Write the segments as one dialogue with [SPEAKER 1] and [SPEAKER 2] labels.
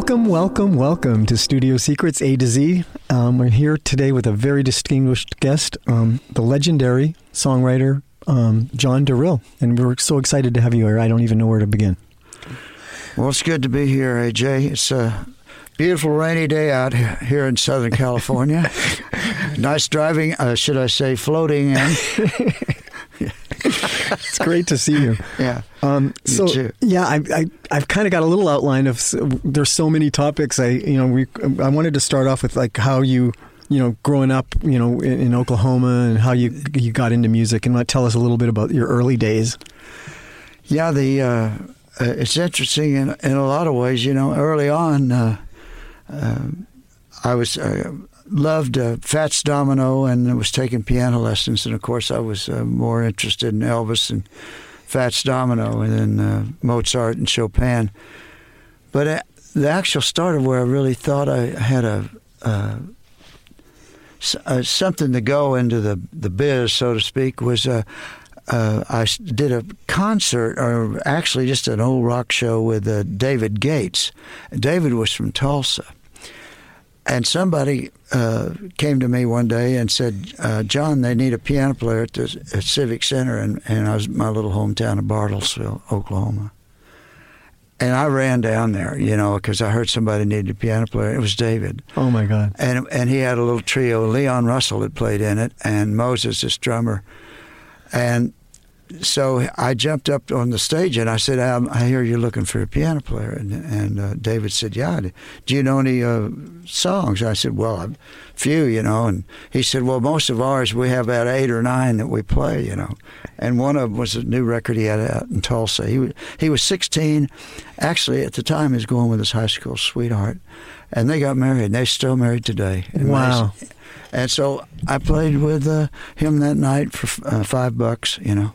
[SPEAKER 1] Welcome, welcome, welcome to Studio Secrets A to Z. Um, we're here today with a very distinguished guest, um, the legendary songwriter um, John Durrill, and we're so excited to have you here. I don't even know where to begin.
[SPEAKER 2] Well, it's good to be here, AJ. It's a beautiful rainy day out here in Southern California. nice driving, uh, should I say, floating in.
[SPEAKER 1] it's great to see you.
[SPEAKER 2] Yeah.
[SPEAKER 1] Um, so
[SPEAKER 2] too.
[SPEAKER 1] yeah, I, I I've kind of got a little outline of. There's so many topics. I you know we I wanted to start off with like how you you know growing up you know in, in Oklahoma and how you you got into music and tell us a little bit about your early days.
[SPEAKER 2] Yeah, the uh, uh, it's interesting in in a lot of ways. You know, early on, uh, uh, I was uh, loved uh, Fats Domino and was taking piano lessons, and of course, I was uh, more interested in Elvis and Fats Domino, and then uh, Mozart and Chopin. But uh, the actual start of where I really thought I had a uh, uh, something to go into the the biz, so to speak, was uh, I did a concert, or actually just an old rock show with uh, David Gates. David was from Tulsa, and somebody uh, came to me one day and said, uh, "John, they need a piano player at the at Civic Center," and and I was my little hometown of Bartlesville, Oklahoma. And I ran down there, you know, because I heard somebody needed a piano player. It was David
[SPEAKER 1] Oh my God!
[SPEAKER 2] and and he had a little trio. Leon Russell had played in it, and Moses, this drummer, and so I jumped up on the stage and I said, "I, I hear you're looking for a piano player." And, and uh, David said, "Yeah, do you know any uh, songs?" I said, "Well, a few, you know." And he said, "Well, most of ours we have about eight or nine that we play, you know." And one of them was a new record he had out in Tulsa. He was, he was 16. Actually, at the time, he was going with his high school sweetheart, and they got married. and They're still married today. And
[SPEAKER 1] Wow.
[SPEAKER 2] they- And so I played with uh, him that night for uh, five bucks, you know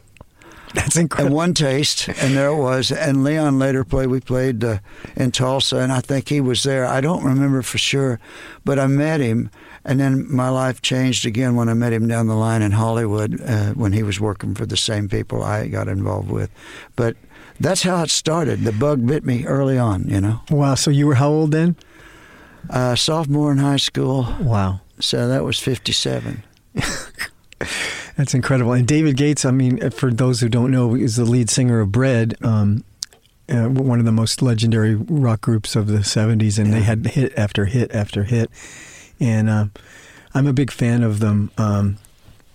[SPEAKER 1] That's
[SPEAKER 2] and
[SPEAKER 1] incredible.
[SPEAKER 2] one taste, and there it was. And Leon later played. We played uh, in Tulsa, and I think he was there. I don't remember for sure, but I met him, and then my life changed again when I met him down the line in Hollywood uh, when he was working for the same people I got involved with. But that's how it started. The bug bit me early on, you know.
[SPEAKER 1] Wow. So you were how old then?
[SPEAKER 2] Uh, sophomore in high school,
[SPEAKER 1] Wow.
[SPEAKER 2] so that was fifty-seven.
[SPEAKER 1] That's incredible. And David Gates, I mean, for those who don't know, is the lead singer of Bread, um, uh, one of the most legendary rock groups of the 70s. And they had hit after hit after hit. And uh, I'm a big fan of them. Um,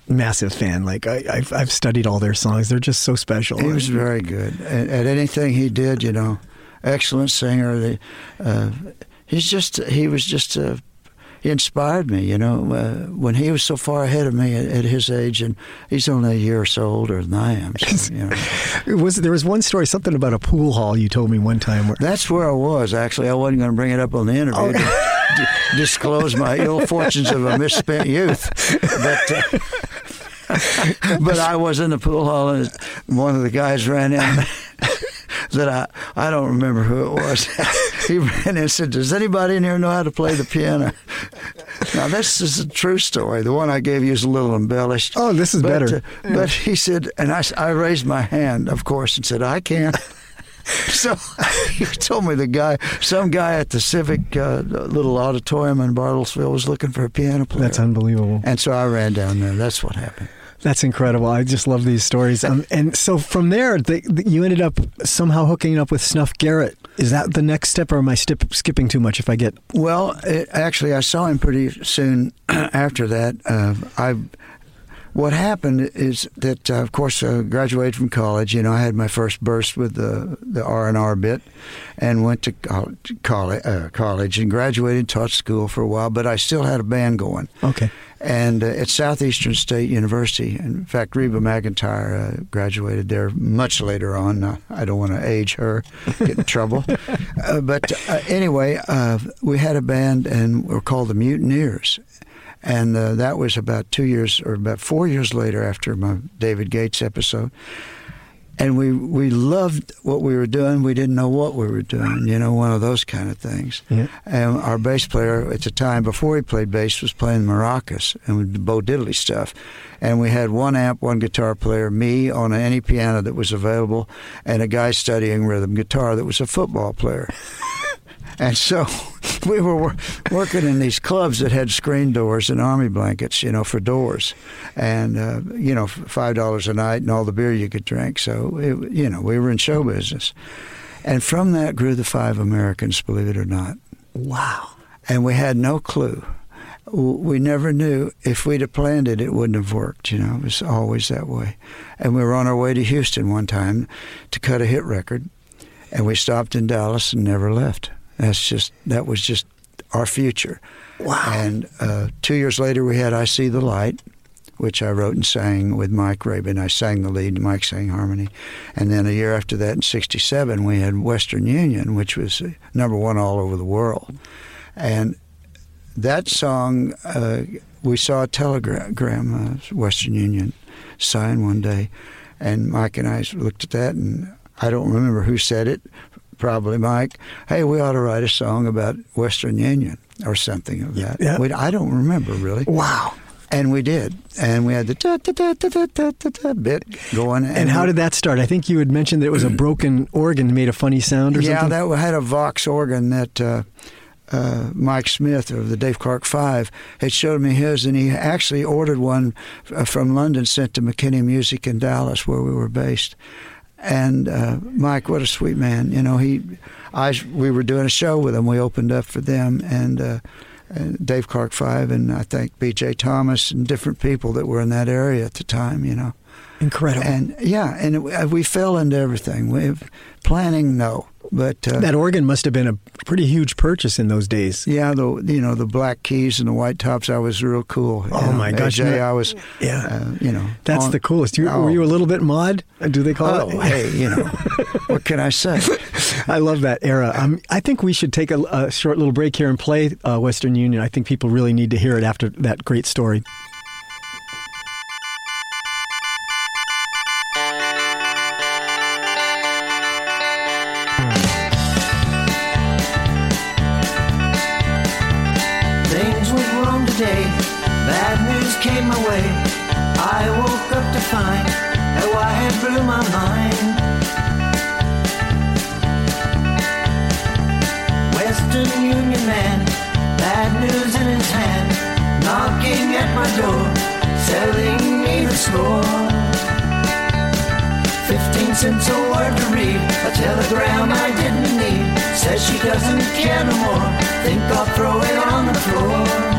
[SPEAKER 1] massive fan. Like, I, I've, I've studied all their songs. They're just so special.
[SPEAKER 2] He was very good at, at anything he did. You know, excellent singer. The, uh, he's just he was just uh, he inspired me. You know, uh, when he was so far ahead of me at, at his age, and he's only a year or so older than I am. So, you know,
[SPEAKER 1] It was there was one story, something about a pool hall you told me one time. Where,
[SPEAKER 2] that's where I was actually. I wasn't going to bring it up on the interview.
[SPEAKER 1] Oh.
[SPEAKER 2] to d- disclose my ill fortunes of a misspent youth, but. Uh, but I was in the pool hall and one of the guys ran in that I I don't remember who it was. he ran in and said, "Does anybody in here know how to play the piano?" Now this is a true story. The one I gave you is a little embellished.
[SPEAKER 1] Oh, this is
[SPEAKER 2] but,
[SPEAKER 1] better.
[SPEAKER 2] uh, But he said, and I I raised my hand, of course, and said, "I can't." So he told me the guy, some guy at the Civic uh, little auditorium in Bartlesville was looking for a piano player.
[SPEAKER 1] that's unbelievable.
[SPEAKER 2] and so I ran down there. That's what happened.
[SPEAKER 1] That's incredible. I just love these stories. Um, and so from there, the, the, you ended up somehow hooking up with Snuff Garrett. Is that the next step, or am I stip, skipping too much? If I get
[SPEAKER 2] Well, it, actually, I saw him pretty soon after that. Uh, I what happened is that, uh, of course, uh, graduated from college. You know, I had my first burst with the the R and R bit, and went to col- college, uh, college and graduated. Taught school for a while, but I still had a band going.
[SPEAKER 1] okay,
[SPEAKER 2] And uh, at Southeastern State University, in fact, Reba McEntire uh, graduated there much later on. Uh, I don't want to age her, get in trouble. Uh, but uh, anyway, uh, we had a band, and we are called the Mutineers. And uh, that was about two years or about four years later after my David Gates episode. And we, we loved what we were doing. We didn't know what we were doing, you know, one of those kind of things.
[SPEAKER 1] Yeah.
[SPEAKER 2] And our bass player at the time, before he played bass, was playing maracas and Bo Diddley stuff. And we had one amp, one guitar player, me on any piano that was available, and a guy studying rhythm guitar that was a football player. And so we were wor- working in these clubs that had screen doors and army blankets, you know, for doors, and uh, you know, five dollars a night and all the beer you could drink. So it, you know, we were in show business, and from that grew the Five Americans, believe it or not.
[SPEAKER 1] Wow.
[SPEAKER 2] And we had no clue. We never knew if we'd have planned it, it wouldn't have worked. You know, it was always that way. And we were on our way to Houston one time to cut a hit record, and we stopped in Dallas and never left. That's just that was just our future.
[SPEAKER 1] Wow.
[SPEAKER 2] And uh, two years later, we had "I See the Light," which I wrote and sang with Mike Rabon. I sang the lead, Mike sang harmony. And then a year after that, in '67, we had "Western Union," which was uh, number one all over the world. And that song, uh, we saw a telegram, uh, Western Union sign one day, and Mike and I looked at that, and I don't remember who said it. Probably Mike. Hey, we ought to write a song about Western Union or something of that.
[SPEAKER 1] Yeah.
[SPEAKER 2] We, I don't remember really.
[SPEAKER 1] Wow.
[SPEAKER 2] And we did, and we had the da, da, da, da, da, da, da, bit going.
[SPEAKER 1] And how did that start? I think you had mentioned that it was a broken organ made a funny sound or
[SPEAKER 2] yeah,
[SPEAKER 1] something.
[SPEAKER 2] that had a Vox organ that uh, uh, Mike Smith of the Dave Clark Five had showed me his, and he actually ordered one f- from London, sent to McKinney Music in Dallas, where we were based. And uh, Mike, what a sweet man! You know, he, I, we were doing a show with him. We opened up for them, and. Uh, and Dave Clark Five, and I think B.J. Thomas, and different people that were in that area at the time, you know.
[SPEAKER 1] Incredible.
[SPEAKER 2] And yeah, and it, we fell into everything. We planning, no, but uh,
[SPEAKER 1] that organ must have been a pretty huge purchase in those days.
[SPEAKER 2] yeah, the you know the black keys and the white tops. I was real cool.
[SPEAKER 1] Oh,
[SPEAKER 2] know.
[SPEAKER 1] my gosh,
[SPEAKER 2] AJ, I was.
[SPEAKER 1] Yeah.
[SPEAKER 2] uh, you know
[SPEAKER 1] That's
[SPEAKER 2] on-
[SPEAKER 1] the coolest. You,
[SPEAKER 2] oh.
[SPEAKER 1] Were you a little bit mod? Do they call
[SPEAKER 2] Oh,
[SPEAKER 1] it?
[SPEAKER 2] hey, you know, what can I say?
[SPEAKER 1] I love that era. Um, I think we should take a, a short little break here and play uh, Western Union. I think people really need to hear it after that great story.
[SPEAKER 3] Blew my mind. Western Union man, bad news in his hand, knocking at my door, selling me the score. Fifteen cents a word to read, a telegram I didn't need. Says she doesn't care no more. Think I'll throw it on the floor.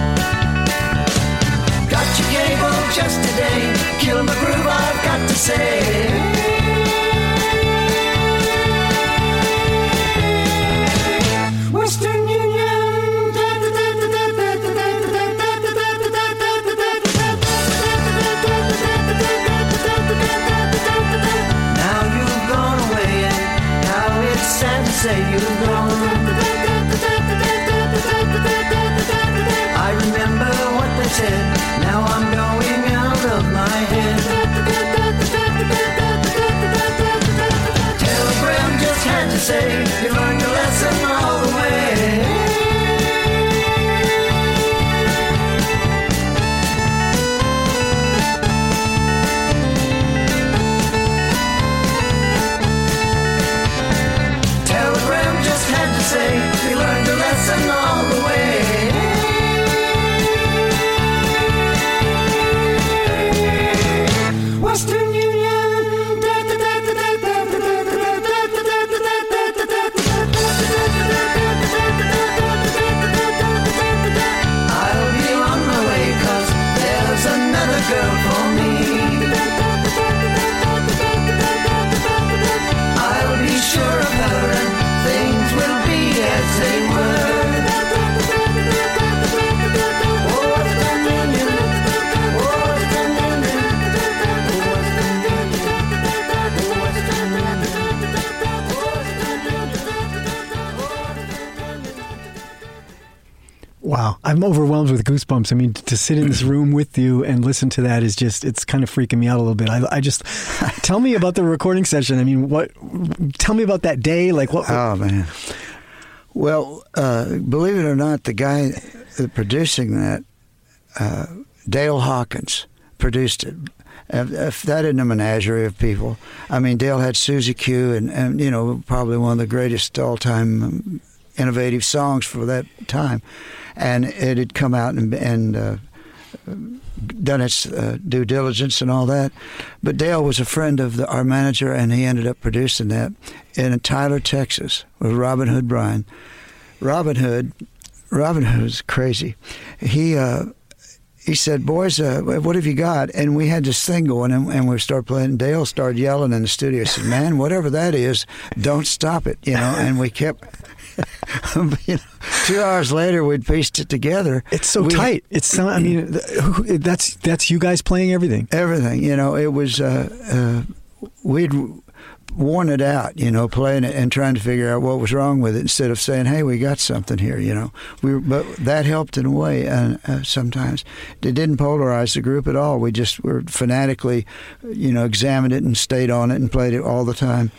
[SPEAKER 3] I'm
[SPEAKER 1] overwhelmed with goosebumps. I mean, to sit in this room with you and listen to that is just—it's kind of freaking me out a little bit. I, I just tell me about the recording session. I mean, what? Tell me about that day. Like what?
[SPEAKER 2] Oh man. Well, uh, believe it or not, the guy producing that, uh, Dale Hawkins, produced it. If, that isn't a menagerie of people, I mean, Dale had Susie Q, and, and you know, probably one of the greatest all-time um, innovative songs for that time, and it had come out and and. Uh, done its uh, due diligence and all that. But Dale was a friend of the, our manager, and he ended up producing that in Tyler, Texas, with Robin Hood Brians. Robin Hood, Robin Hood's crazy. He uh, he said, "Boys, uh, what have you got?" And we had this thing going, and, and we started playing. Dale started yelling in the studio. I said, "Man, whatever that is, don't stop it," you know. And we kept. you know, two hours later, we'd pieced it together.
[SPEAKER 1] It's so
[SPEAKER 2] We-
[SPEAKER 1] tight. It's so, I mean, that's that's you guys playing everything.
[SPEAKER 2] everything. You know, it was uh, uh, we'd worn it out. You know, playing it and trying to figure out what was wrong with it instead of saying, "Hey, we got something here." You know, we but that helped in a way. and uh, sometimes it didn't polarize the group at all. We just were fanatically, you know, examined it and stayed on it and played it all the time.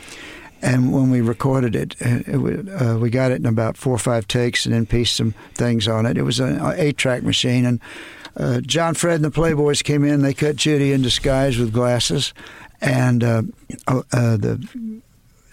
[SPEAKER 2] And when we recorded it, uh, it, uh, we got it in about four or five takes, and then pieced some things on it. It was an eight-track machine, and uh, John Fred and the Playboys came in. They cut Judy in disguise with glasses, and uh, uh, uh, the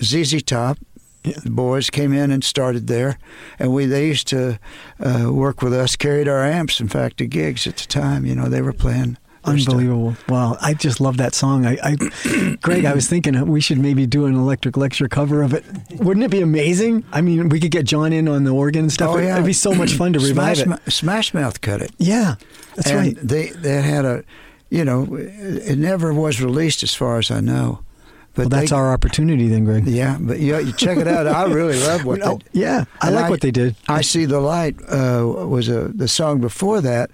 [SPEAKER 2] ZZ Top the boys came in and started there, and we they used to uh, work with us, carried our amps, in fact, to gigs at the time. You know, they were playing. stuff.
[SPEAKER 1] Unbelievable. Wow. I just love that song. I, I Greg, I was thinking we should maybe do an electric lecture cover of it. Wouldn't it be amazing? I mean, we could get John in on the organ and stuff.
[SPEAKER 2] Oh, yeah.
[SPEAKER 1] It'd be so much fun to revive
[SPEAKER 2] Smash,
[SPEAKER 1] it.
[SPEAKER 2] Smash Mouth cut it.
[SPEAKER 1] Yeah. That's
[SPEAKER 2] and
[SPEAKER 1] right.
[SPEAKER 2] They they had a, you know, it never was released as far as I know. But
[SPEAKER 1] Well, that's
[SPEAKER 2] they,
[SPEAKER 1] our opportunity then, Greg.
[SPEAKER 2] Yeah, but yeah, you check it out. I really love what
[SPEAKER 1] No,
[SPEAKER 2] they.
[SPEAKER 1] yeah, I like what they did.
[SPEAKER 2] I see the light uh, was a the song before that.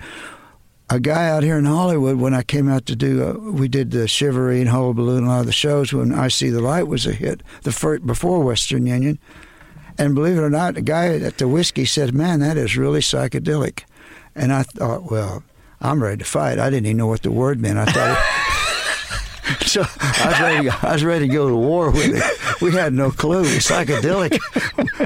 [SPEAKER 2] A guy out here in Hollywood, when I came out to do, uh, we did the Shivaree and Hullabaloo and a lot of the shows. When I see the light was a hit, the first before Western Union, and believe it or not, the guy at the whiskey said, "Man, that is really psychedelic," and I thought, well. I'm ready to fight. I didn't even know what the word meant. I thought, so I was ready. To, I was ready to go to war with it. We had no clue. Psychedelic.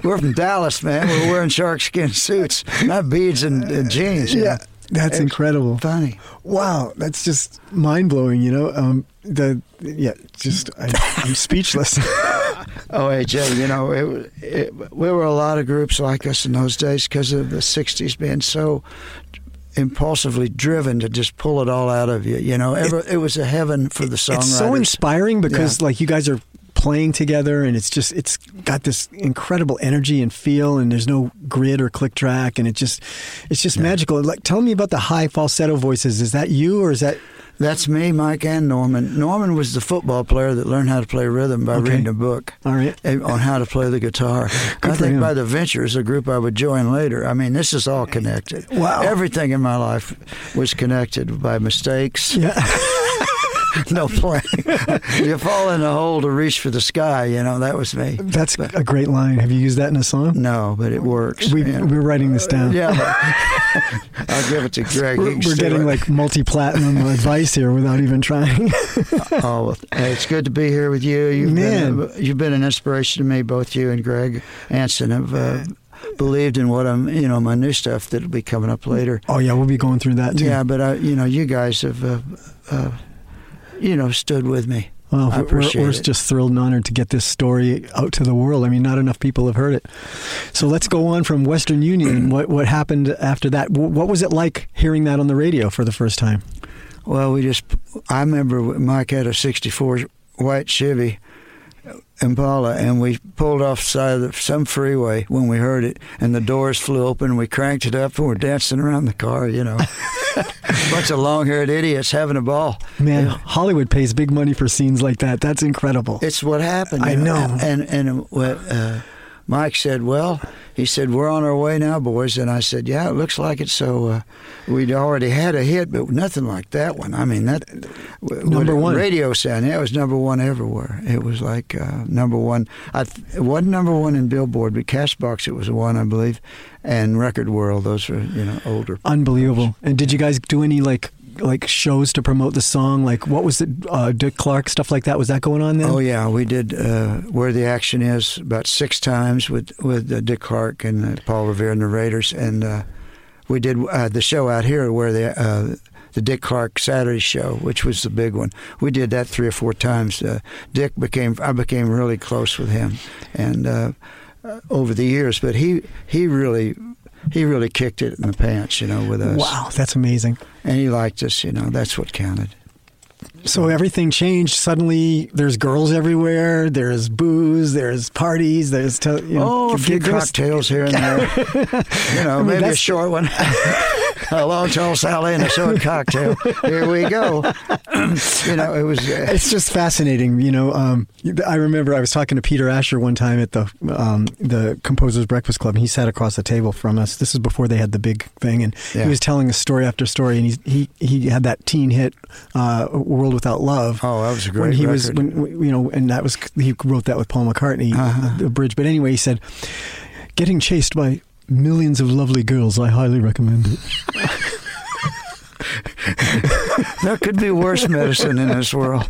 [SPEAKER 2] We're from Dallas, man. We're wearing shark skin suits, not beads and, and jeans.
[SPEAKER 1] Yeah,
[SPEAKER 2] know.
[SPEAKER 1] that's
[SPEAKER 2] It's
[SPEAKER 1] incredible.
[SPEAKER 2] Funny.
[SPEAKER 1] Wow, that's just mind blowing. You know, um, the yeah, just I, I'm speechless.
[SPEAKER 2] Oh, hey Jay, you know, it, it, we were a lot of groups like us in those days because of the '60s being so impulsively driven to just pull it all out of you. You know, ever, it, was a heaven for the songwriters.
[SPEAKER 1] it's so inspiring because
[SPEAKER 2] Yeah.
[SPEAKER 1] like you guys are playing together and it's just it's got this incredible energy and feel and there's no grid or click track and it just it's just magical like tell me about the high falsetto voices is that you or is that
[SPEAKER 2] That's me, Mike, and Norman. Norman was the football player that learned how to play rhythm by
[SPEAKER 1] Okay.
[SPEAKER 2] reading a book
[SPEAKER 1] all right
[SPEAKER 2] on how to play the guitar. I think
[SPEAKER 1] him.
[SPEAKER 2] by the Ventures, a group I would join later. I mean, this is all connected.
[SPEAKER 1] Wow.
[SPEAKER 2] Everything in my life was connected by mistakes.
[SPEAKER 1] yeah
[SPEAKER 2] no plan. you fall in a hole to reach for the sky. You know that was me.
[SPEAKER 1] that's a great line have you used that in a song
[SPEAKER 2] No, but it works.
[SPEAKER 1] We, we're writing this down
[SPEAKER 2] Yeah. I'll give it to Greg.
[SPEAKER 1] We're, we're getting
[SPEAKER 2] it.
[SPEAKER 1] like multi-platinum advice here without even trying
[SPEAKER 2] Oh, hey, it's good to be here with you. You've
[SPEAKER 1] Man.
[SPEAKER 2] been a, you've been an inspiration to me. Both you and Greg Anson have uh, believed in what I'm, you know, my new stuff that'll be coming up later.
[SPEAKER 1] oh yeah we'll be going through that too
[SPEAKER 2] Yeah, but I, you know, you guys have, uh, uh, you know, stood with me.
[SPEAKER 1] Well,
[SPEAKER 2] I
[SPEAKER 1] we're, we're just thrilled and honored to get this story out to the world. I mean, not enough people have heard it. So let's go on from Western Union. what what happened after that? What was it like hearing that on the radio for the first time?
[SPEAKER 2] Well, we just, I remember Mike had a 64 white Chevy Impala, and we pulled off the side of the, some freeway when we heard it, and the doors flew open, and we cranked it up, and we're dancing around the car, you know. Bunch of long haired idiots having a ball.
[SPEAKER 1] Man,
[SPEAKER 2] Yeah.
[SPEAKER 1] Hollywood pays big money for scenes like that. That's incredible.
[SPEAKER 2] It's what happened.
[SPEAKER 1] I
[SPEAKER 2] you
[SPEAKER 1] know.
[SPEAKER 2] And and uh, Mike said, "Well," he said, "We're on our way now, boys." And I said, "Yeah, it looks like it." So uh, we'd already had a hit, but nothing like that one. I mean, that
[SPEAKER 1] Number one.
[SPEAKER 2] radio sound. Yeah, it was number one everywhere. It was like uh, number one. I th- it wasn't number one in Billboard, but Cashbox it was the one I believe, and Record World. Those were you know older.
[SPEAKER 1] Unbelievable. And did you guys do any like like shows to promote the song? Like what was it? Uh, Dick Clark stuff like that. Was that going on then?
[SPEAKER 2] Oh yeah, we did uh, where the action is about six times with with uh, Dick Clark and uh, Paul Revere and the Raiders, and uh, we did uh, the show out here where the uh, the Dick Clark Saturday show, which was the big one. We did that three or four times. Uh, Dick became I became really close with him, and. Over the years, but he he really he really kicked it in the pants, you know, with us.
[SPEAKER 1] Wow, that's amazing.
[SPEAKER 2] And he liked us, you know. That's what counted.
[SPEAKER 1] So everything changed. Suddenly, there's girls everywhere. There's booze. There's parties. There's te- you know,
[SPEAKER 2] Oh, a few cocktails here and there. you know,
[SPEAKER 1] mean,
[SPEAKER 2] maybe a short one. a long tall Sally and a short cocktail. Here we go. you know, it was. Uh,
[SPEAKER 1] It's just fascinating, you know. Um, I remember I was talking to Peter Asher one time at the um, the Composers Breakfast Club, and he sat across the table from us. This is before they had the big thing, and
[SPEAKER 2] Yeah.
[SPEAKER 1] he was telling us story after story. And he he he had that teen hit, uh, "World Without Love."
[SPEAKER 2] oh, that was a great
[SPEAKER 1] when he was, when, you know, and that was he wrote that with Paul McCartney,
[SPEAKER 2] Uh-huh.
[SPEAKER 1] the bridge. But anyway, he said, "Getting chased by millions of lovely girls, I highly recommend it."
[SPEAKER 2] there could be worse medicine in this world.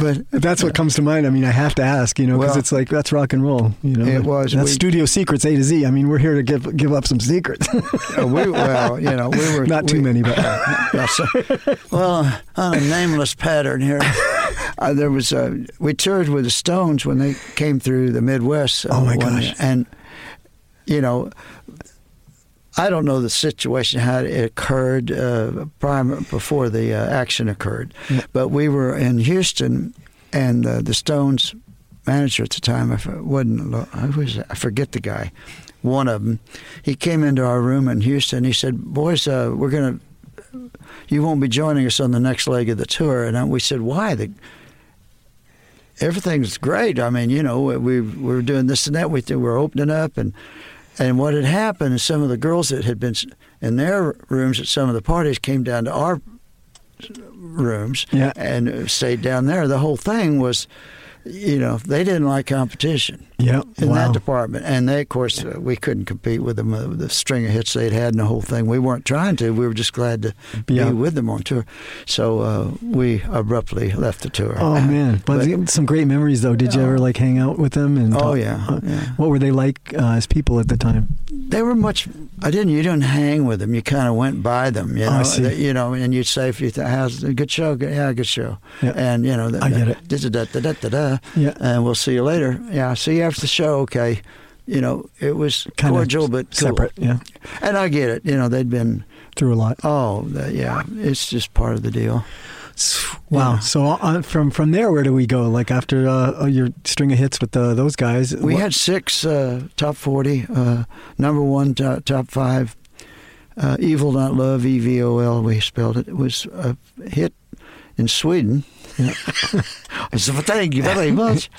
[SPEAKER 2] but
[SPEAKER 1] That's what comes to mind. I mean, I have to ask, you know, because
[SPEAKER 2] Well,
[SPEAKER 1] it's like that's rock and roll. You know,
[SPEAKER 2] it was.
[SPEAKER 1] That's
[SPEAKER 2] We-
[SPEAKER 1] studio secrets A to Z. I mean, we're here to give give up some secrets.
[SPEAKER 2] uh, we, well, you know, we were
[SPEAKER 1] Not too
[SPEAKER 2] we-
[SPEAKER 1] many, but
[SPEAKER 2] so- well, on a nameless pattern here. Uh, there was uh, we toured with the Stones when they came through the Midwest. uh,
[SPEAKER 1] Oh, my gosh.
[SPEAKER 2] And you know, I don't know the situation how it occurred uh, prior before the uh, action occurred,
[SPEAKER 1] Yeah.
[SPEAKER 2] but we were in Houston, and uh, the Stones manager at the time, I wasn't who was? I forget the guy, one of them. He came into our room in Houston. He said, "Boys, uh, we're gonna." You won't be joining us on the next leg of the tour, and I- we said, "Why?" The, everything's great. I mean, you know, we we were doing this and that. We were opening up, and and what had happened is some of the girls that had been in their rooms at some of the parties came down to our rooms
[SPEAKER 1] Yeah.
[SPEAKER 2] and stayed down there. The whole thing was, you know, they didn't like competition
[SPEAKER 1] yeah,
[SPEAKER 2] in
[SPEAKER 1] wow.
[SPEAKER 2] that department, and they, of course, uh, we couldn't compete with them. Uh, the string of hits they'd had and the whole thing. We weren't trying to. We were just glad to
[SPEAKER 1] Yeah.
[SPEAKER 2] be with them on tour. So uh, we abruptly left the tour.
[SPEAKER 1] Oh man, but, some great memories though. Did you ever like hang out with them? And
[SPEAKER 2] Oh yeah, yeah.
[SPEAKER 1] What were they like uh, as people at the time?
[SPEAKER 2] They were much. I didn't. You didn't hang with them. You kind of went by them. You
[SPEAKER 1] Oh, I
[SPEAKER 2] know.
[SPEAKER 1] see.
[SPEAKER 2] You know, and you'd say if you th- how's a good show, good, yeah, good show.
[SPEAKER 1] Yeah.
[SPEAKER 2] And you know, the,
[SPEAKER 1] I get it.
[SPEAKER 2] Da, da, da, da, da, da,
[SPEAKER 1] Yeah.
[SPEAKER 2] And we'll see you later. Yeah. See you after the show. Okay. You know, it was
[SPEAKER 1] Kind
[SPEAKER 2] cordial
[SPEAKER 1] of
[SPEAKER 2] but cool.
[SPEAKER 1] separate. Yeah,
[SPEAKER 2] And I get it. You know, they'd been.
[SPEAKER 1] through a lot.
[SPEAKER 2] Oh, the, yeah. It's just part of the deal.
[SPEAKER 1] Wow.
[SPEAKER 2] Yeah.
[SPEAKER 1] So uh, from from there, where do we go? Like after uh, your string of hits with uh, those guys,
[SPEAKER 2] We
[SPEAKER 1] what-
[SPEAKER 2] had six uh, top 40, uh, number one, top, top five. Uh, Evil Not Love, E V O L, we spelled it. It was a hit in Sweden.
[SPEAKER 1] Yeah.
[SPEAKER 2] so thank you very much.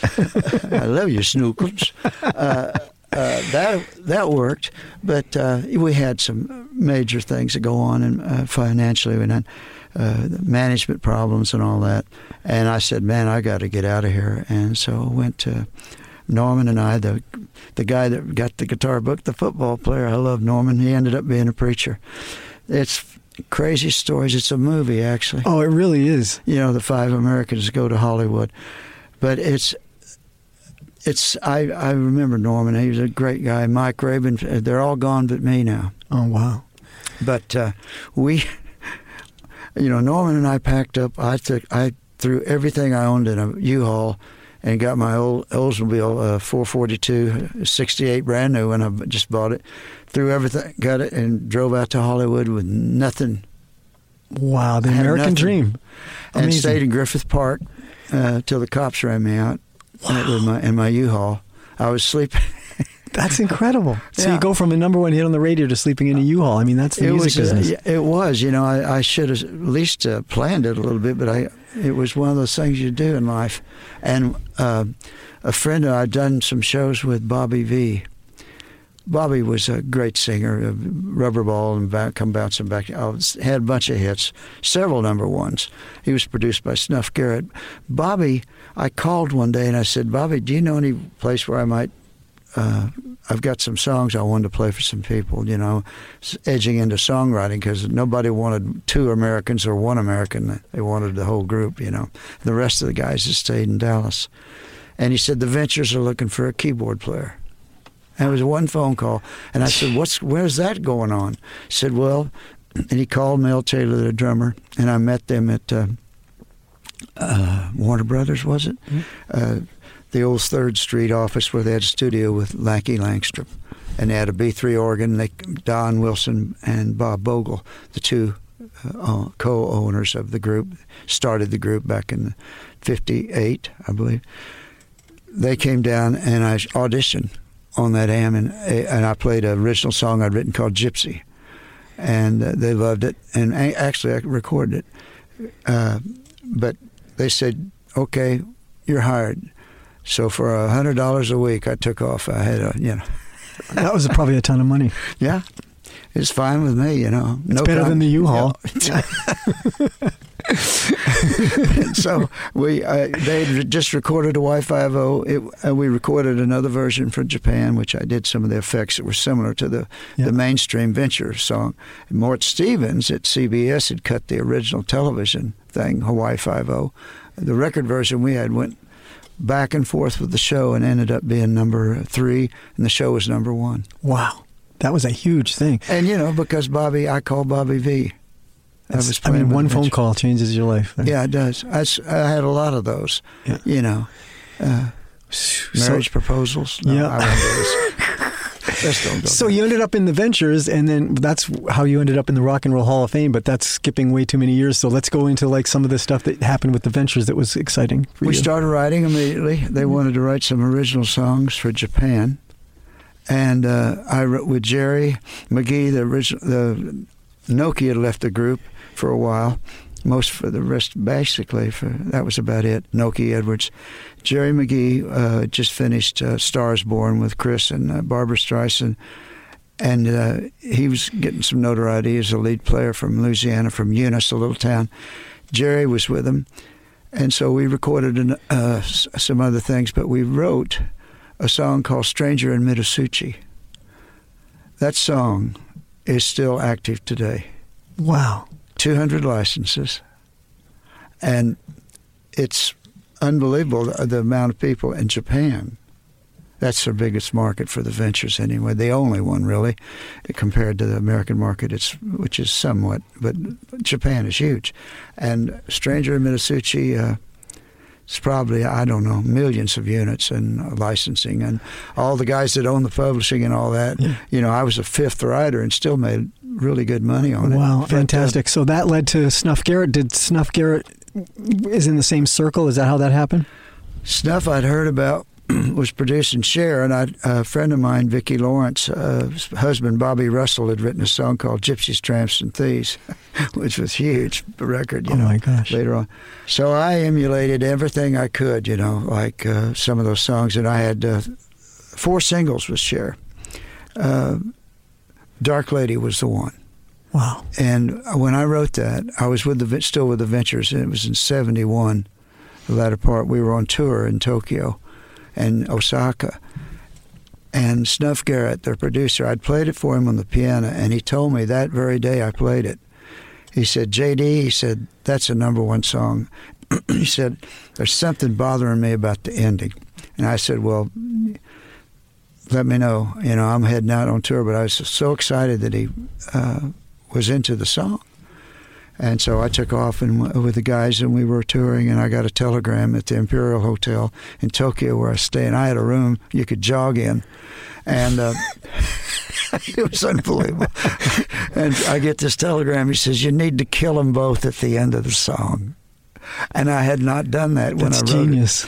[SPEAKER 2] I love you, Snookums. Uh, uh, that that worked, but uh, we had some major things that go on, and uh, financially, and uh, management problems and all that. And I said, "Man, I got to get out of here." And so I went to Norman and I, the the guy that got the guitar book, the football player. I love Norman. He ended up being a preacher. It's crazy stories. It's a movie, actually
[SPEAKER 1] Oh, it really is.
[SPEAKER 2] you know the five Americans go to Hollywood, but it's it's I I remember Norman. He was a great guy. Mike Rabon. They're all gone but me now.
[SPEAKER 1] Oh wow.
[SPEAKER 2] But uh, we, you know, Norman and I packed up. I took I threw everything I owned in a U-Haul. And got my old Oldsmobile uh, 442, 68, brand new, and I just bought it. Threw everything, got it, and drove out to Hollywood with nothing
[SPEAKER 1] Wow, the American dream.
[SPEAKER 2] and
[SPEAKER 1] Amazing.
[SPEAKER 2] stayed in Griffith Park uh, till the cops ran me out uh, with my in my U-Haul. I was sleeping.
[SPEAKER 1] That's incredible. So
[SPEAKER 2] Yeah.
[SPEAKER 1] you go from a number one hit on the radio to sleeping in a U-Haul. I mean, that's the
[SPEAKER 2] it
[SPEAKER 1] music
[SPEAKER 2] was. uh,
[SPEAKER 1] business.
[SPEAKER 2] yeah, it was. You know, I, I should have at least uh, planned it a little bit, but I. It was one of those things you do in life. And uh, a friend I'd done some shows with Bobby V. Bobby was a great singer, Rubber Ball and back, Come Bouncing Back. I was, had a bunch of hits, several number ones. He was produced by Snuff Garrett. Bobby, I called one day and I said, Bobby, do you know any place where I might uh, I've got some songs I wanted to play for some people, you know, edging into songwriting because nobody wanted two Americans or one American. They wanted the whole group, you know. The rest of the guys had stayed in Dallas. And he said, The Ventures are looking for a keyboard player. It was one phone call. And I said, What's where's that going on? He said, Well, and he called Mel Taylor, the drummer, and I met them at uh, uh, Warner Brothers, was it? Uh, the old Third Street office where they had a studio with Lackey Langstrom, and they had a B3 organ. They, Don Wilson and Bob Bogle, the two uh, co-owners of the group, started the group back in '58, I believe. They came down and I auditioned on that am, and, and I played an original song I'd written called Gypsy, and uh, they loved it. And I, actually, I recorded it, uh, but they said, "Okay, you're hired." So for a hundred dollars a week, I took off. I had a, you know,
[SPEAKER 1] That was probably a ton of money.
[SPEAKER 2] yeah, it's fine with me. You know,
[SPEAKER 1] It's better than the U-Haul.
[SPEAKER 2] so we uh, they just recorded a Y50. It, and we recorded another version for Japan, which I did some of the effects that were similar to the
[SPEAKER 1] Yeah.
[SPEAKER 2] the mainstream Venture song. And Mort Stevens at CBS had cut the original television thing, Hawaii Five O. The record version we had went back and forth with the show and ended up being number three, and the show was number one.
[SPEAKER 1] Wow, that was a huge thing.
[SPEAKER 2] And you know, because Bobby, I call Bobby V. I
[SPEAKER 1] That's-
[SPEAKER 2] was
[SPEAKER 1] I mean, one phone call changes your life.
[SPEAKER 2] Yeah, it does. I, I had a lot of those.
[SPEAKER 1] Yeah.
[SPEAKER 2] You know, uh,
[SPEAKER 1] So-
[SPEAKER 2] marriage proposals. No,
[SPEAKER 1] Yeah.
[SPEAKER 2] I won't do this. Let's don't go
[SPEAKER 1] So you ended up in the Ventures, and then that's how you ended up in the Rock and Roll Hall of Fame. But that's skipping way too many years. So let's go into like some of the stuff that happened with the Ventures that was exciting for
[SPEAKER 2] we
[SPEAKER 1] you.
[SPEAKER 2] started writing immediately. They wanted to write some original songs for Japan, and uh, I wrote with Jerry McGee. The original, the Nokie had left the group for a while. Most for the rest, basically, for that was about it. Nokie Edwards, Jerry McGee uh, just finished uh, *Stars Born* with Chris and uh, Barbra Streisand, and uh, he was getting some notoriety as a lead player from Louisiana, from Eunice, a little town. Jerry was with him, and so we recorded an, uh, some other things, but we wrote a song called Stranger in Midosuji. That song is still active today.
[SPEAKER 1] Wow.
[SPEAKER 2] 200 licenses. And it's unbelievable the, the amount of people in Japan. That's their biggest market for the ventures anyway. The only one really, compared to the American market, it's which is somewhat, but Japan is huge. And Stranger in Midosuji, uh, it's probably I don't know millions of units and licensing and all the guys that own the publishing and all that.
[SPEAKER 1] Yeah.
[SPEAKER 2] You know, I was a fifth writer and still made really good money on it.
[SPEAKER 1] Wow,
[SPEAKER 2] But, uh,
[SPEAKER 1] fantastic. So that led to Snuff Garrett. Did Snuff Garrett is in the same circle? Is that how that happened?
[SPEAKER 2] Snuff I'd heard about was produced and shared. I, a friend of mine, Vicki Lawrence, uh, husband Bobby Russell, had written a song called "Gypsies, Tramps, and Thieves," which was huge record. You
[SPEAKER 1] Oh
[SPEAKER 2] know,
[SPEAKER 1] my gosh.
[SPEAKER 2] Later on, so I emulated everything I could. You know, like uh, some of those songs, and I had uh, four singles with Cher. "Dark Lady" was the one.
[SPEAKER 1] Wow.
[SPEAKER 2] And when I wrote that, I was with the still with the Ventures, and it was in '71. The latter part, we were on tour in Tokyo and Osaka. And Snuff Garrett, their producer, I'd played it for him on the piano, and he told me that very day I played it. He said, "JD," he said, "that's a number one song." he said, "There's something bothering me about the ending," and I said, "Well." Let me know. You know, I'm heading out on tour, but I was so excited that he uh, was into the song. And so I took off and w- with the guys, and we were touring. And I got a telegram at the Imperial Hotel in Tokyo where I stay, and I had a room you could jog in, and uh, it was unbelievable. and I get this telegram. He says, "You need to kill them both at the end of the song." And I had not done that when I wrote it
[SPEAKER 1] genius.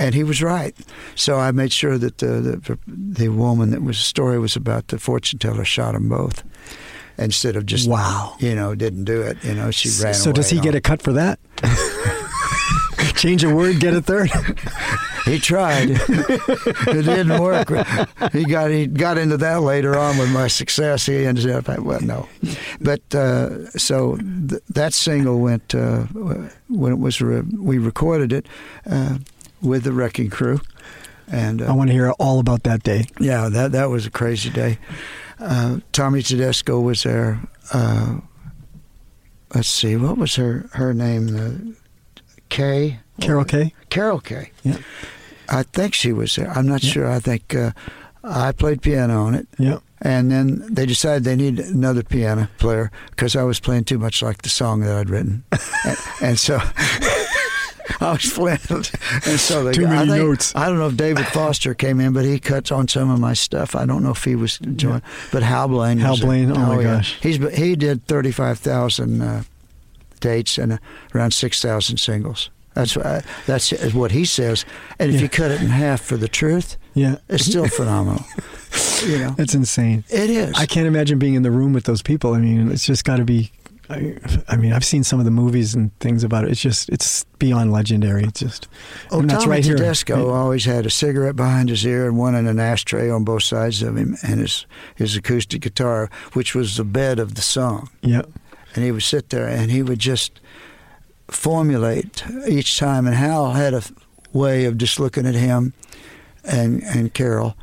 [SPEAKER 2] And he was right. So I made sure that the the, the woman that was the story was about the fortune teller shot them both instead of just
[SPEAKER 1] Wow.
[SPEAKER 2] you know didn't do it. You know she ran.
[SPEAKER 1] So does he get a cut for that? Change a word, get a third.
[SPEAKER 2] He tried. it didn't work. He got he got into that later on with my success. He ended up well no, but uh, so th- that single went uh, when it was re- we recorded it uh, with the Wrecking Crew, and uh,
[SPEAKER 1] I want to hear all about that day.
[SPEAKER 2] Yeah, that that was a crazy day. Uh, Tommy Tedesco was there. Uh, let's see, what was her her name? The Kay
[SPEAKER 1] Carol Kaye.
[SPEAKER 2] Carol Kaye.
[SPEAKER 1] Yeah.
[SPEAKER 2] I think she was there. I'm not
[SPEAKER 1] Yeah.
[SPEAKER 2] sure. I think uh, I played piano on it,
[SPEAKER 1] Yeah.
[SPEAKER 2] and then they decided they needed another piano player because I was playing too much like the song that I'd written, and, and so.
[SPEAKER 4] I was Flint, and so they,
[SPEAKER 1] Too
[SPEAKER 4] I
[SPEAKER 1] many
[SPEAKER 4] think-
[SPEAKER 1] notes.
[SPEAKER 4] I don't know if David Foster came in, but he cuts on some of my stuff. I don't know if he was joined, but Hal Blaine.
[SPEAKER 1] Hal
[SPEAKER 4] was a-
[SPEAKER 1] Blaine, oh my
[SPEAKER 4] yeah.
[SPEAKER 1] gosh.
[SPEAKER 4] he's he did thirty five thousand uh, dates and uh, around six thousand singles. That's what that's what he says. And if
[SPEAKER 1] Yeah.
[SPEAKER 4] you cut it in half for the truth,
[SPEAKER 1] Yeah,
[SPEAKER 4] it's still phenomenal. You know,
[SPEAKER 1] it's insane.
[SPEAKER 4] it is.
[SPEAKER 1] I can't imagine being in the room with those people. I mean, it's just got to be. I, I mean, I've seen some of the movies and things about it. It's just, it's beyond legendary. It's just,
[SPEAKER 4] Oh,
[SPEAKER 1] that's
[SPEAKER 4] Tommy
[SPEAKER 1] right here.
[SPEAKER 4] Tedesco always had a cigarette behind his ear and one in an ashtray on both sides of him, and his his acoustic guitar, which was the bed of the song.
[SPEAKER 1] Yeah,
[SPEAKER 4] And he would sit there and he would just formulate each time. And Hal had a way of just looking at him and and Carol.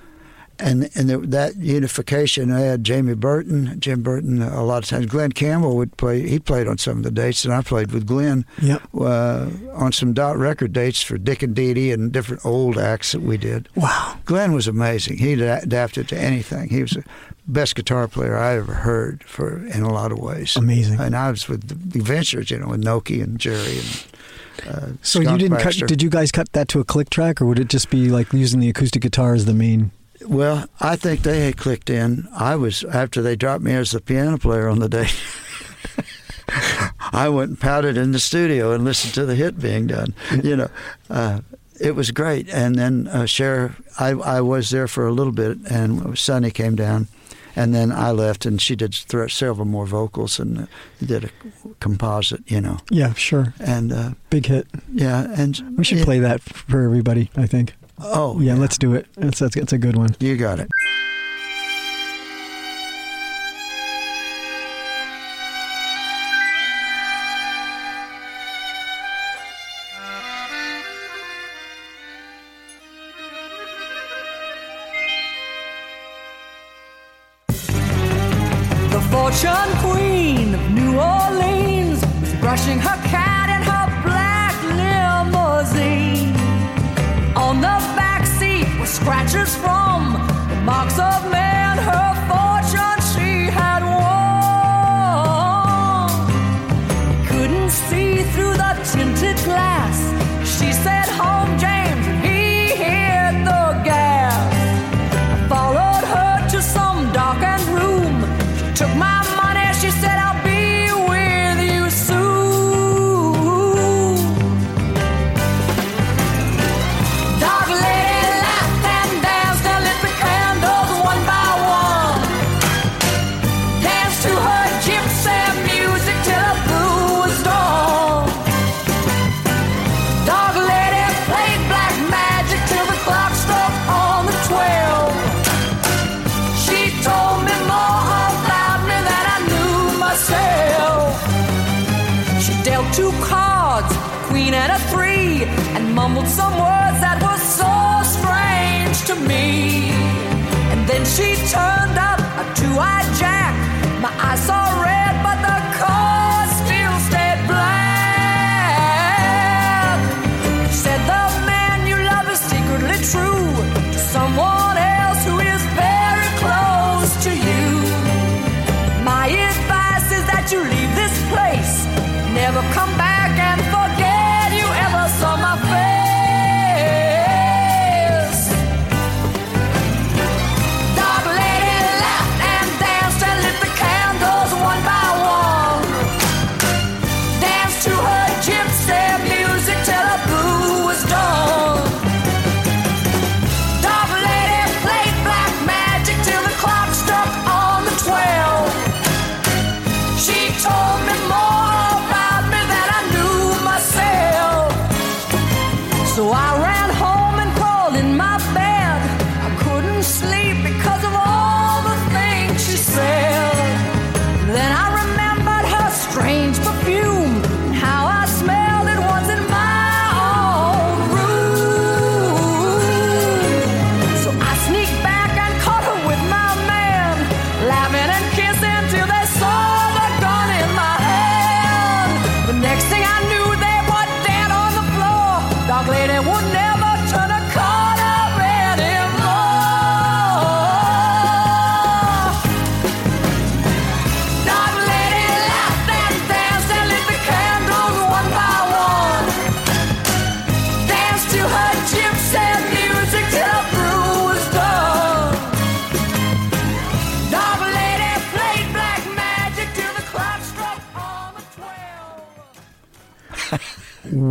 [SPEAKER 4] And and there, that unification, I had Jamie Burton, Jim Burton. A lot of times, Glen Campbell would play. He played on some of the dates, and I played with Glen
[SPEAKER 1] yeah.
[SPEAKER 4] uh, on some dot record dates for Dick and Dee Dee and different old acts that we did.
[SPEAKER 1] Wow.
[SPEAKER 4] Glen was amazing. He da- adapted to anything. He was the best guitar player I ever heard for in a lot of ways.
[SPEAKER 1] Amazing.
[SPEAKER 4] And I was with the Ventures, you know, with Nokie and Jerry and. Uh,
[SPEAKER 1] So you didn't
[SPEAKER 4] Baxter.
[SPEAKER 1] cut? Did you guys cut that to a click track, or would it just be like using the acoustic guitar as the main?
[SPEAKER 4] Well, I think they had clicked in. I was after they dropped me as the piano player on the day. I went and pouted in the studio and listened to the hit being done. You know, uh, it was great. And then uh, Cher, I, I was there for a little bit, and Sonny came down, and then I left, and she did th- several more vocals and uh, did a composite. You know,
[SPEAKER 1] Yeah, sure.
[SPEAKER 4] and uh,
[SPEAKER 1] Big hit.
[SPEAKER 4] yeah, and
[SPEAKER 1] We should
[SPEAKER 4] it-
[SPEAKER 1] play that for everybody. I think.
[SPEAKER 4] Oh
[SPEAKER 1] Yeah, let's do it. It's that's, it's a good one.
[SPEAKER 4] You got it.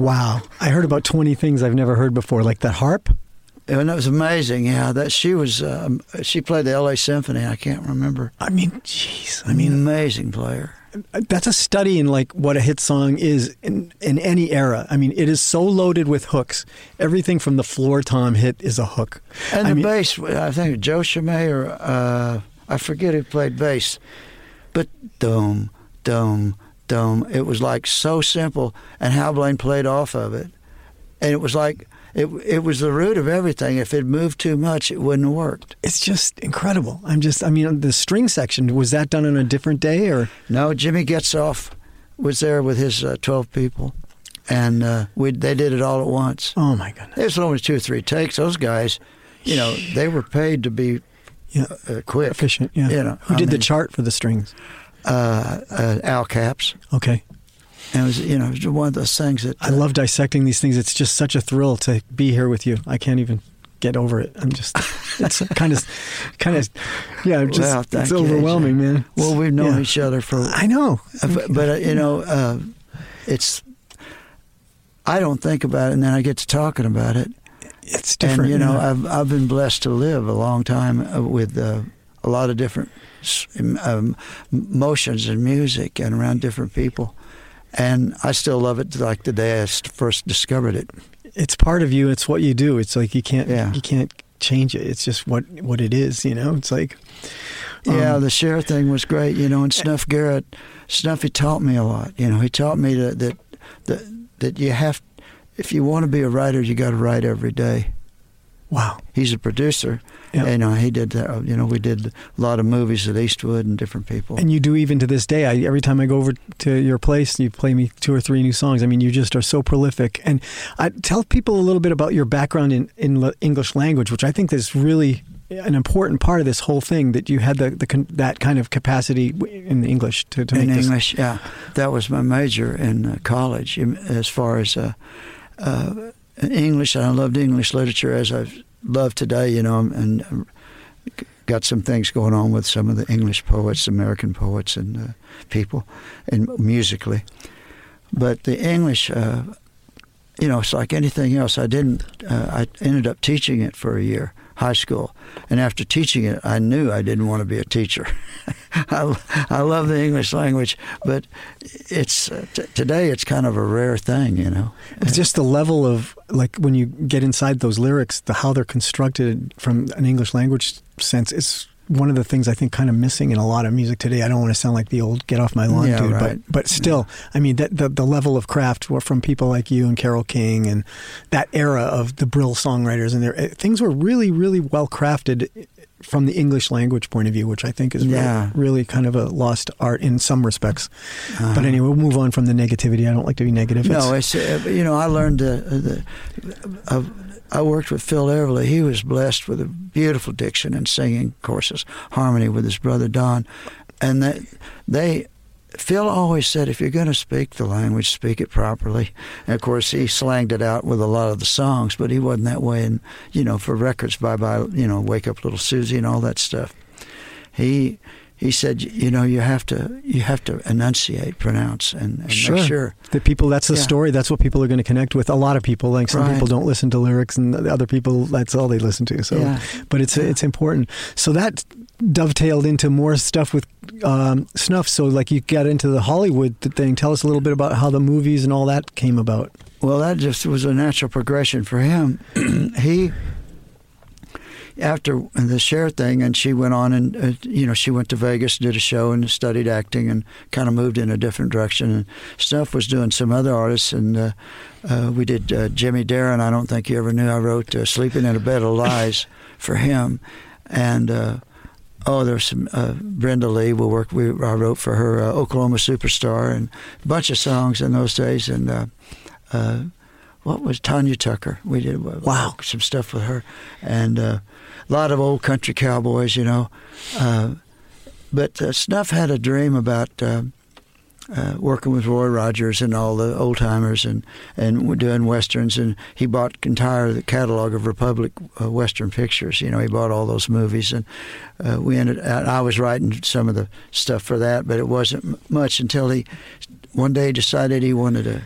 [SPEAKER 1] Wow. I heard about 20 things I've never heard before, like that harp.
[SPEAKER 2] And that was amazing. Yeah, that she was. Um, she played the L.A. Symphony. I can't remember.
[SPEAKER 1] I mean, jeez. I
[SPEAKER 2] mean, amazing player.
[SPEAKER 1] that's a study in like what a hit song is in, in any era. I mean, it is so loaded with hooks. Everything from the floor tom hit is a hook.
[SPEAKER 2] And
[SPEAKER 1] I
[SPEAKER 2] the
[SPEAKER 1] mean,
[SPEAKER 2] bass, I think Joe Chimay or uh, I forget who played bass, but dome, dome, dome. It was like so simple, and Hal Blaine played off of it, and it was like it. It was the root of everything. If it moved too much, it wouldn't have worked.
[SPEAKER 1] It's just incredible. I'm just, I mean, the string section, was that done on a different day or?
[SPEAKER 2] No, Jimmy Getzoff was there with his uh, twelve people, and uh, we they did it all at once.
[SPEAKER 1] Oh my goodness.
[SPEAKER 2] It was only two or three takes. Those guys, you know, they were paid to be
[SPEAKER 1] Yeah.
[SPEAKER 2] uh, quick.
[SPEAKER 1] Efficient, yeah.
[SPEAKER 2] You know,
[SPEAKER 1] Who
[SPEAKER 2] I
[SPEAKER 1] did the chart for the strings?
[SPEAKER 2] Uh, uh, Al Capps.
[SPEAKER 1] Okay.
[SPEAKER 2] And it was, you know, it was one of those things that
[SPEAKER 1] I love dissecting these things. It's just such a thrill to be here with you. I can't even get over it. I'm just, it's kind of, kind of, yeah, just,
[SPEAKER 2] Well,
[SPEAKER 1] it's overwhelming,
[SPEAKER 2] AJ.
[SPEAKER 1] man.
[SPEAKER 2] Well, we've known
[SPEAKER 1] Yeah.
[SPEAKER 2] each other for,
[SPEAKER 1] I know.
[SPEAKER 2] uh, but, but uh, you know, uh, it's. I don't think about it, and then I get to talking about it,
[SPEAKER 1] It's different.
[SPEAKER 2] and you know,
[SPEAKER 1] yeah.
[SPEAKER 2] I've I've been blessed to live a long time uh, with uh, a lot of different um, motions and music, and around different people, and I still love it like the day I first discovered it.
[SPEAKER 1] it's part of you. It's what you do. It's like you can't,
[SPEAKER 2] Yeah.
[SPEAKER 1] you can't change it. It's just what, what it is, you know? It's like,
[SPEAKER 2] Yeah,
[SPEAKER 1] Um,
[SPEAKER 2] the Cher thing was great, you know. And Snuff Garrett, Snuffy taught me a lot. You know, he taught me that that that, that you have, if you want to be a writer, you got to write every day.
[SPEAKER 1] Wow.
[SPEAKER 2] He's a producer,
[SPEAKER 1] Yeah.
[SPEAKER 2] and uh, he did that. You know, we did a lot of movies at Eastwood and different people.
[SPEAKER 1] And you do even to this day. I, every time I go over to your place, you play me two or three new songs. I mean, you just are so prolific. And I tell people a little bit about your background in in English language, which I think is really an important part of this whole thing. That you had the, the that kind of capacity in the English to, to
[SPEAKER 2] in
[SPEAKER 1] this.
[SPEAKER 2] English, yeah, that was my major in uh, college. As far as uh, uh, English, and I loved English literature as I love today. You know, and got some things going on with some of the English poets, American poets, and uh, people, and musically. But the English, uh, you know, it's like anything else. I didn't. Uh, I ended up teaching it for a year, high school, and after teaching it, I knew I didn't want to be a teacher. I, I love the English language, but it's uh, t- today it's kind of a rare thing, you know.
[SPEAKER 1] It's just the level of like when you get inside those lyrics, the how they're constructed from an English language sense is one of the things I think kind of missing in a lot of music today. I don't want to sound like the old get off my lawn
[SPEAKER 2] Yeah,
[SPEAKER 1] dude,
[SPEAKER 2] right.
[SPEAKER 1] but but still, I mean that the the level of craft were from people like you and Carole King and that era of the Brill songwriters and their things were really really well crafted from the English language point of view, which I think is really-
[SPEAKER 2] Yeah.
[SPEAKER 1] really, kind of a lost art in some respects.
[SPEAKER 2] Uh-huh.
[SPEAKER 1] But anyway, we'll move on from the negativity. I don't like to be negative.
[SPEAKER 2] No,
[SPEAKER 1] It's-
[SPEAKER 2] it's uh, you know I learned uh, the, uh, I worked with Phil Everly. He was blessed with a beautiful diction and singing courses, harmony with his brother Don, and that they. Phil always said, if you're going to speak the language, speak it properly. And of course, he slanged it out with a lot of the songs, but he wasn't that way. And you know, for records, bye bye, you know, wake up little Susie and all that stuff. He he said, you know, you have to you have to enunciate, pronounce, and, and
[SPEAKER 1] Sure.
[SPEAKER 2] make sure.
[SPEAKER 1] The people, that's the
[SPEAKER 2] Yeah.
[SPEAKER 1] story. That's what people are going to connect with. A lot of people, like some
[SPEAKER 2] Right.
[SPEAKER 1] people don't listen to lyrics, and the other people, that's all they listen to. So,
[SPEAKER 2] Yeah.
[SPEAKER 1] but it's it's important. So that dovetailed into more stuff with um, snuff. So, like you got into the Hollywood thing. Tell us a little bit about how the movies and all that came about.
[SPEAKER 2] Well, that just was a natural progression for him. he, after the Cher thing, and she went on and, uh, you know, she went to Vegas, did a show, and studied acting, and kind of moved in a different direction. And Snuff was doing some other artists, and uh, uh, we did uh, Jimmy Darren. I don't think you ever knew I wrote uh, "Sleeping in a Bed of Lies" for him, and. Uh, Oh, there's some uh, Brenda Lee. We worked. We I wrote for her uh, Oklahoma Superstar and a bunch of songs in those days. And uh, what was Tanya Tucker? We did uh,
[SPEAKER 1] Wow.
[SPEAKER 2] some stuff with her, and uh, a lot of old country cowboys, you know. Uh, but uh, Snuff had a dream about uh, uh, working with Roy Rogers and all the old timers, and and doing westerns. And he bought entire the catalog of Republic uh, Western Pictures. You know, he bought all those movies, and uh, we ended. I was writing some of the stuff for that, but it wasn't much until he one day decided he wanted to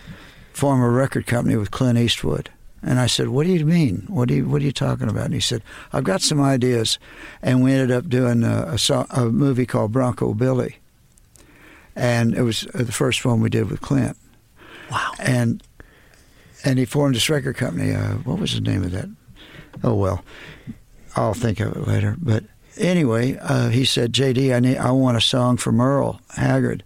[SPEAKER 2] form a record company with Clint Eastwood. And I said, "What do you mean? What do you What are you talking about?" And he said, "I've got some ideas." And we ended up doing a, a, a movie called Bronco Billy, and it was uh, the first one we did with Clint.
[SPEAKER 1] Wow.
[SPEAKER 2] And and he formed this record company. Uh, what was the name of that? Oh well, I'll think of it later. But anyway, uh, he said, "JD, I need, I want a song for Merle Haggard."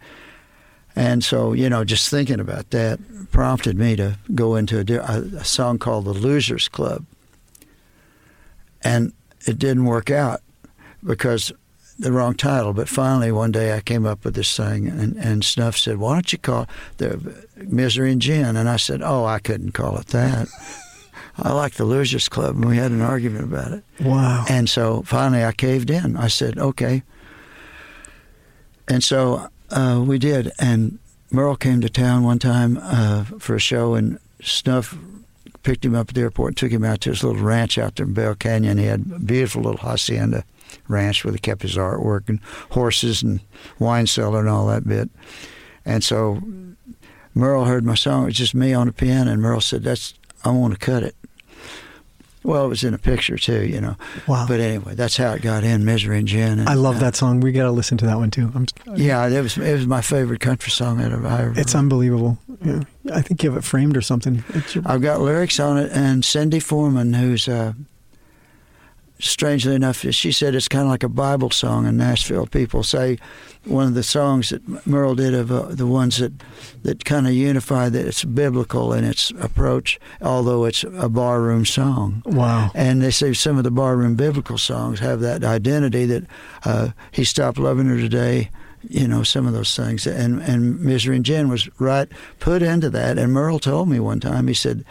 [SPEAKER 2] And so, you know, just thinking about that prompted me to go into a, a, a song called The Losers Club. And it didn't work out because the wrong title. But finally, one day I came up with this thing, and, and Snuff said, Why don't you call it the Misery and Gin? And I said, Oh, I couldn't call it that. I like the Losers Club, and we had an argument about it.
[SPEAKER 1] Wow.
[SPEAKER 2] And so finally I caved in. I said, okay. And so uh, we did. And Merle came to town one time uh, for a show, and Snuff picked him up at the airport and took him out to his little ranch out there in Bell Canyon. He had a beautiful little hacienda ranch where he kept his artwork and horses and wine cellar and all that bit. And so Merle heard my song. It was just me on the piano, and Merle said, "That's I want to cut it." Well, it was in a picture too, you know.
[SPEAKER 1] Wow.
[SPEAKER 2] But anyway, that's how it got in Misery and Gin. And,
[SPEAKER 1] I love
[SPEAKER 2] uh,
[SPEAKER 1] that song. We got to listen to that one too. I'm,
[SPEAKER 2] Yeah, it was it was my favorite country song I ever. Ever
[SPEAKER 1] It's unbelievable. Yeah. I think you have it framed or something. Your-
[SPEAKER 2] I've got lyrics on it, and Cindy Foreman, who's uh, strangely enough, she said it's kind of like a Bible song in Nashville. People say one of the songs that Merle did of uh, the ones that that kind of unify that it's biblical in its approach, although it's a barroom song.
[SPEAKER 1] wow.
[SPEAKER 2] And they say some of the barroom biblical songs have that identity that uh, he stopped loving her today. You know some of those things, and and Misery and Gin was right put into that. And Merle told me one time, he said,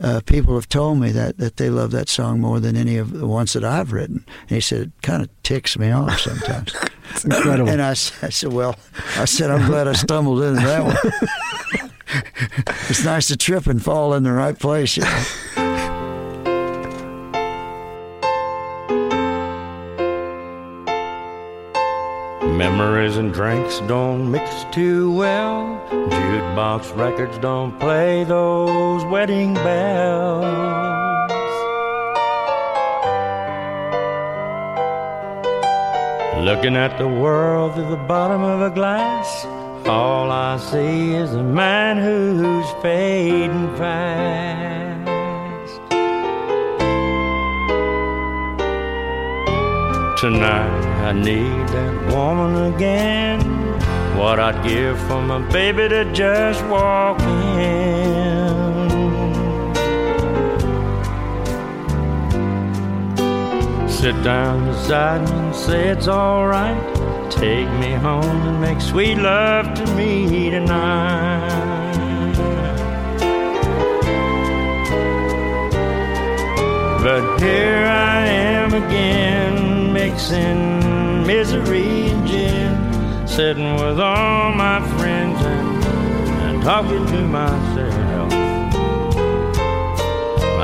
[SPEAKER 2] uh, "People have told me that that they love that song more than any of the ones that I've written." And he said, "It kind of ticks me off sometimes."
[SPEAKER 1] It's incredible.
[SPEAKER 2] and I said, "Well, I said I'm glad I stumbled into that one. it's nice to trip and fall in the right place." You know?
[SPEAKER 5] Memories and drinks don't mix too well. Jukebox records don't play those wedding bells. Looking at the world through the bottom of a glass, all I see is a man who's fading fast. Tonight I need that woman again. What I'd give for my baby to just walk in. Sit down beside me and say it's alright. Take me home and make sweet love to me tonight. But here I am again, mixing misery and gin, sitting with all my friends and, and talking to myself.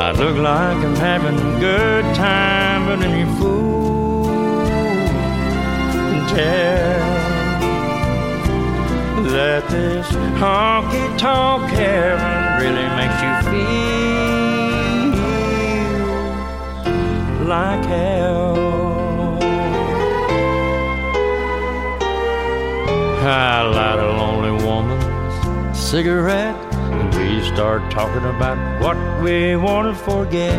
[SPEAKER 5] I look like I'm having a good time, but any fool can tell that this honky tonk heaven really makes you feel like hell. Cigarette, and we start talking about what we want to forget.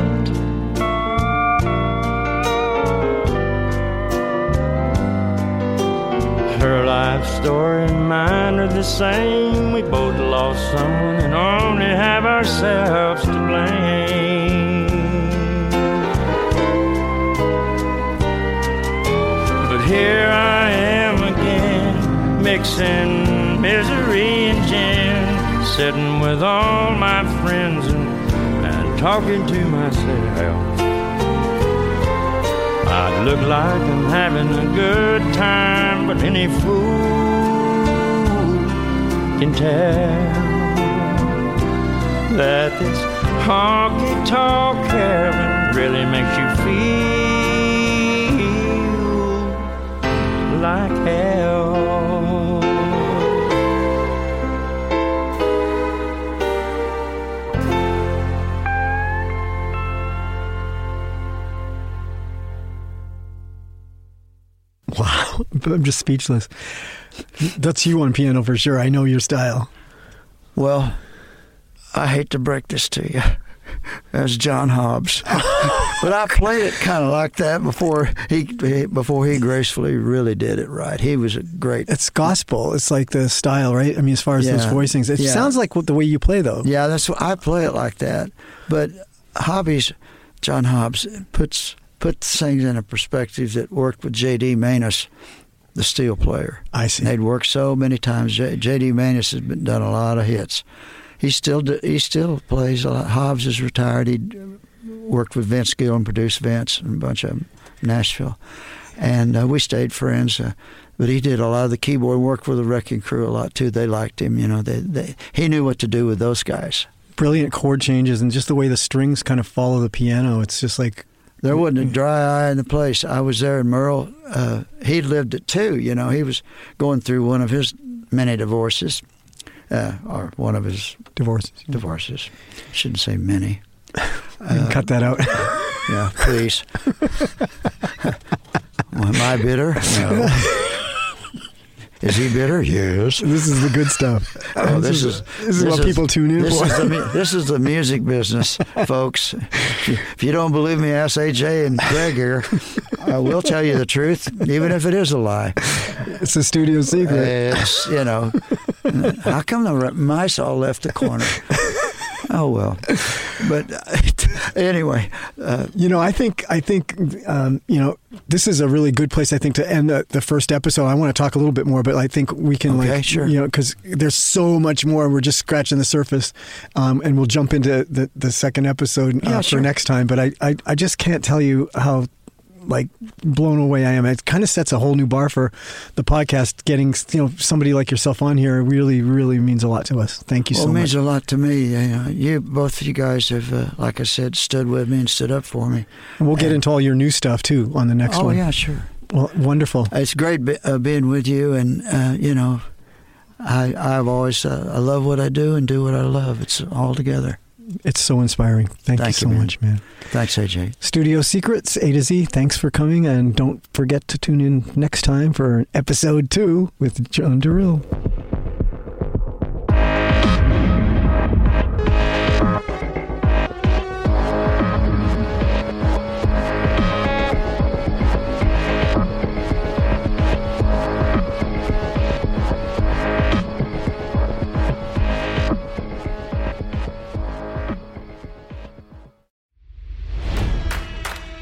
[SPEAKER 5] Her life story and mine are the same. We both lost someone and only have ourselves to blame. But here I am again, mixing misery sitting with all my friends and, and talking to myself. I look like I'm having a good time, but any fool can tell that this honky tonk heaven really makes you feel like hell.
[SPEAKER 1] I'm just speechless. That's you on piano for sure. I know your style.
[SPEAKER 2] Well, I hate to break this to you. That's John Hobbs, but I played it kind of like that before he before he gracefully really did it right. He was a great.
[SPEAKER 1] It's gospel. It's like the style, right? I mean, as far as those voicings, it
[SPEAKER 2] Yeah.
[SPEAKER 1] sounds like what the way you play, though.
[SPEAKER 2] Yeah, that's what I play it like that. But Hobbies, John Hobbs puts puts things in a perspective that worked with J.D. Maness, the steel player.
[SPEAKER 1] I see.
[SPEAKER 2] They'd worked so many times. J- J.D. Maness has been, done a lot of hits. He still he still plays a lot. Hobbs is retired. He worked with Vince Gill and produced Vince and a bunch of in Nashville, and uh, we stayed friends. Uh, but he did a lot of the keyboard work with the Wrecking Crew a lot too. They liked him. You know, they, they he knew what to do with those guys.
[SPEAKER 1] Brilliant chord changes and just the way the strings kind of follow the piano. It's just like
[SPEAKER 2] There wasn't a dry eye in the place. I was there, and Merle, uh, he lived it too. You know, he was going through one of his many divorces, uh, or one of his
[SPEAKER 1] divorces.
[SPEAKER 2] divorces. I shouldn't say many.
[SPEAKER 1] Can cut that out.
[SPEAKER 2] Yeah, please. Am I bitter? No. Is he bitter? Yes.
[SPEAKER 1] this is the good stuff.
[SPEAKER 2] Oh, this is
[SPEAKER 1] this is what people tune in
[SPEAKER 2] this
[SPEAKER 1] for.
[SPEAKER 2] Is the, this is the music business, folks. If you, if you don't believe me, ask AJ and Greg here. I will tell you the truth, even if it is a lie.
[SPEAKER 1] it's a studio secret.
[SPEAKER 2] It's you know, how come the mice all left the corner? Oh well, but uh, anyway, uh,
[SPEAKER 1] You know, I think I think um, you know this is a really good place. I think to end the, the first episode. I want to talk a little bit more, but I think we can
[SPEAKER 2] Okay,
[SPEAKER 1] like
[SPEAKER 2] sure.
[SPEAKER 1] you know because there's so much more. We're just scratching the surface, um, and we'll jump into the the second episode uh,
[SPEAKER 2] Yeah,
[SPEAKER 1] for
[SPEAKER 2] sure.
[SPEAKER 1] next time. But I, I I just can't tell you how like blown away I am. It kind of sets a whole new bar for the podcast. Getting you know somebody like yourself on here really really means a lot to us. Thank you
[SPEAKER 2] well,
[SPEAKER 1] so much.
[SPEAKER 2] it means
[SPEAKER 1] much.
[SPEAKER 2] a lot to me. You, know, you both of you guys have, uh, like I said, stood with me and stood up for me.
[SPEAKER 1] And we'll get into all your new stuff too on the next
[SPEAKER 2] oh
[SPEAKER 1] one.
[SPEAKER 2] yeah, sure.
[SPEAKER 1] Well, wonderful.
[SPEAKER 2] It's great be, uh, being with you, and uh, you know, I I've always uh, I love what I do and do what I love. It's all together.
[SPEAKER 1] It's so inspiring. Thank,
[SPEAKER 2] Thank
[SPEAKER 1] you
[SPEAKER 2] you,
[SPEAKER 1] so
[SPEAKER 2] man.
[SPEAKER 1] much, man.
[SPEAKER 2] Thanks, AJ.
[SPEAKER 1] Studio Secrets A to Z. Thanks for coming, and don't forget to tune in next time for episode two with John Durrill.